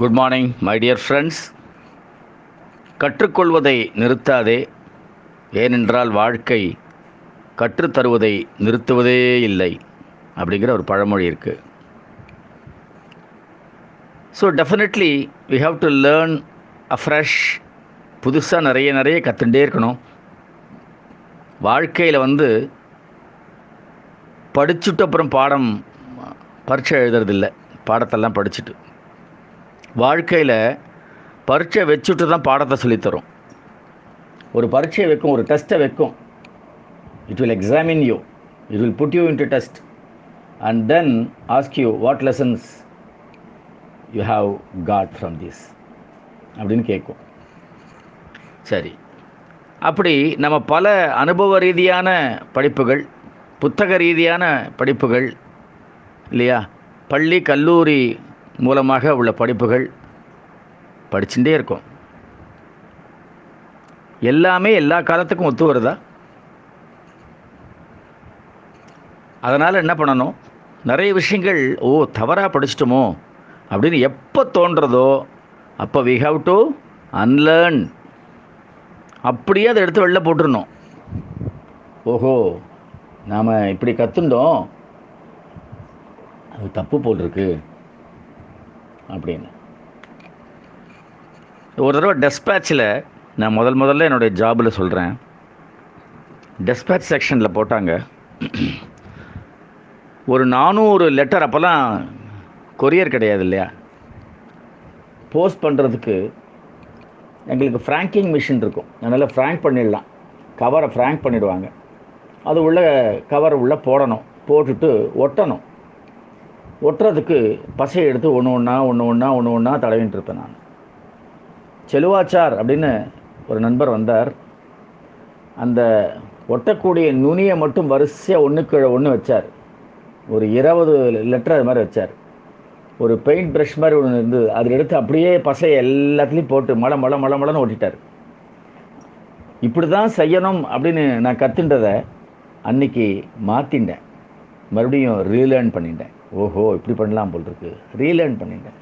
Good morning my dear friends கற்றுக்கொள்வதை நிறுத்தாதே ஏனென்றால் வாழ்க்கை கற்றுத்தருவதை நிறுத்துவதே இல்லை அப்படிங்கிற ஒரு பழமொழி இருக்குது so definitely we have to learn afresh புதுசாக நிறைய நிறைய கற்றுட்டே இருக்கணும். வாழ்க்கையில் வந்து படிச்சுட்டு அப்புறம் பாடம் பரீட்சை எழுதுறதில்லை. பாடத்தெல்லாம் படிச்சுட்டு. வாழ்க்கையில் பரீட்சை வச்சுட்டு தான் பாடத்தை சொல்லித்தரும். ஒரு பரீட்சையை வைக்கும் ஒரு டெஸ்ட்டை வைக்கும். It will examine you it will put you in to test and then ask you what lessons you have got from this அப்படின்னு கேட்கும் சரி. அப்படி நம்ம பல அனுபவ ரீதியான படிப்புகள் புத்தக ரீதியான படிப்புகள் இல்லையா? பள்ளி கல்லூரி மூலமாக உள்ள படிப்புகள் படிச்சுட்டே இருக்கும். எல்லாமே எல்லா காலத்துக்கும் ஒத்து வருதா? அதனால் என்ன பண்ணணும்? நிறைய விஷயங்கள் ஓ தவறாக படிச்சிட்டோமோ அப்படின்னு எப்போ தோன்றதோ அப்போ வி ஹாவ் டு அன்லேர்ன் அப்படியே அதை எடுத்து வெளில போட்டுருணும் ஓஹோ நாம் இப்படி கற்றுண்டோம் அது தப்பு போட்டிருக்கு. அப்படின்னு. ஒரு தடவை டெஸ்பேட்சில் நான் முதல் முதல்ல என்னுடைய ஜாபில் சொல்கிறேன் டெஸ்பேட்ச் செக்ஷனில் போட்டாங்க. ஒரு நானூறு லெட்டர் அப்போல்லாம் கொரியர் கிடையாது இல்லையா? போஸ்ட் பண்ணுறதுக்கு எங்களுக்கு ஃப்ராங்கிங் மிஷின் இருக்கும். அதனால் ஃப்ராங்க் பண்ணிடலாம். கவரை ஃப்ராங்க் பண்ணிவிடுவாங்க அது உள்ள கவரை உள்ளே போடணும். போட்டுட்டு ஒட்டணும். ஒட்டுறதுக்கு பசையை எடுத்து ஒன்று ஒன்றா ஒன்று ஒன்றா ஒன்று ஒன்றா தடவின்ட்டு இருப்பேன் நான். செலுவாச்சார் அப்படின்னு ஒரு நண்பர் வந்தார். அந்த ஒட்டக்கூடிய நுனியை மட்டும் வரிசையாக ஒன்றுக்கு ஒன்று வச்சார். ஒரு இருபது லெட்டர் அது மாதிரி வச்சார். ஒரு பெயிண்ட் ப்ரஷ் மாதிரி ஒன்று இருந்து அதில் எடுத்து அப்படியே பசையை எல்லாத்துலேயும் போட்டு மழை மழை மழை மலைன்னு ஓட்டிட்டார். இப்படி தான் செய்யணும் அப்படின்னு நான் கற்றுன்றதை அன்னைக்கு மாற்றிட்டேன் மறுபடியும் ரீலேர்ன் பண்ணிட்டேன். ஓஹோ இப்படி பண்ணலாம் போல் இருக்கு ரீலேர்ன் பண்ணிட்டேன்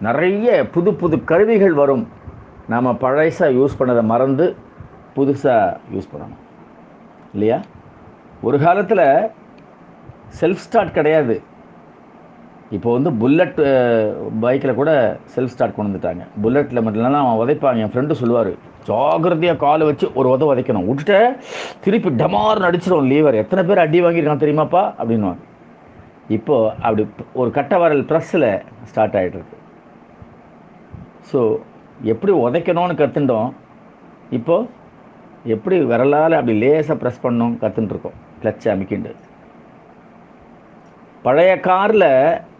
நிறைய புது புது கருவிகள் வரும். நாம் பழசாக யூஸ் பண்ணதை மறந்து புதுசாக யூஸ் பண்ணணும். இல்லையா? ஒரு காலத்தில் செல்ஃப் ஸ்டார்ட் கிடையாது. இப்போ வந்து புல்லட் பைக்கில் கூட செல்ஃப் ஸ்டார்ட் கொண்டு வந்துட்டாங்க. புல்லட்டில் மட்டும் அவன் உதைப்பாங்க என் ஃப்ரெண்டு சொல்லுவார் ஜாகிரதையாக காலை வச்சு ஒரு உத உதைக்கணும். விட்டுட்டு திருப்பி டமார்னு அடிச்சிடும் லீவர் எத்தனை பேர் அடி வாங்கியிருக்கான் தெரியுமாப்பா? அப்படின்வாங்க இப்போது அப்படி ஒரு கட்ட வரல் ப்ரெஸ்ஸில் ஸ்டார்ட் ஆகிட்டுருக்கு ஸோ எப்படி உதைக்கணும்னு கற்றுட்டோம் இப்போது எப்படி விரலால் அப்படி லேசாக ப்ரெஸ் பண்ணும் கற்றுட்டுருக்கோம் கிளச்சை அமைக்கிண்டு. பழைய காரில்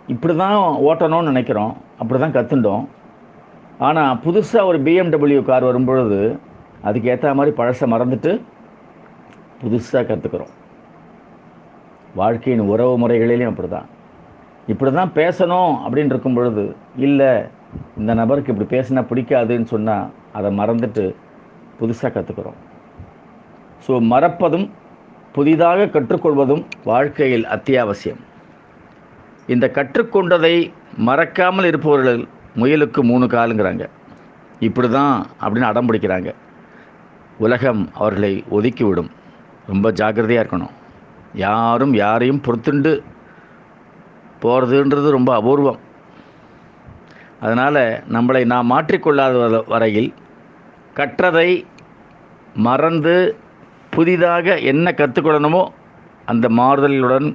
இப்படி தான் ஓட்டணும்னு நினைக்கிறோம். அப்படி தான் கற்றுண்டோம் ஆனால் புதுசாக ஒரு பிஎம்டபிள்யூ கார் வரும்பொழுது அதுக்கு ஏற்ற மாதிரி பழசை மறந்துட்டு புதுசாக கற்றுக்குறோம் வாழ்க்கையின் உறவு முறைகளிலையும் அப்படி தான் இப்படி தான் பேசணும் அப்படின்னு இருக்கும் பொழுது இல்லை இந்த நபருக்கு இப்படி பேசினா பிடிக்காதுன்னு சொன்னால் அதை மறந்துட்டு புதுசாக கற்றுக்குறோம் ஸோ மறப்பதும் புதிதாக கற்றுக்கொள்வதும் வாழ்க்கையில் அத்தியாவசியம். இந்த கற்றுக்கொண்டதை மறக்காமல் இருப்பவர்கள் முயலுக்கு மூணு காலுங்கிறாங்க. இப்படி தான் அப்படின்னு அடம் பிடிக்கிறாங்க. உலகம் அவர்களை ஒதுக்கிவிடும். ரொம்ப ஜாக்கிரதையாக இருக்கணும். யாரும் யாரையும் பொறுத்துண்டு போகிறதுன்றது ரொம்ப அபூர்வம். அதனால் நம்மளை நாம் மாற்றிக்கொள்ளாத வரையில் கற்றதை மறந்து புதிதாக என்ன கற்றுக்கொள்ளணுமோ அந்த மாறுதல்களுடன்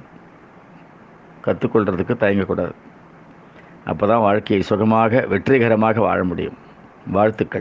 கற்றுக்கொள்கிறதுக்கு தயங்கக்கூடாது. அப்போ தான் வாழ்க்கையை சுகமாக வெற்றிகரமாக வாழ முடியும். வாழ்த்துக்கள்.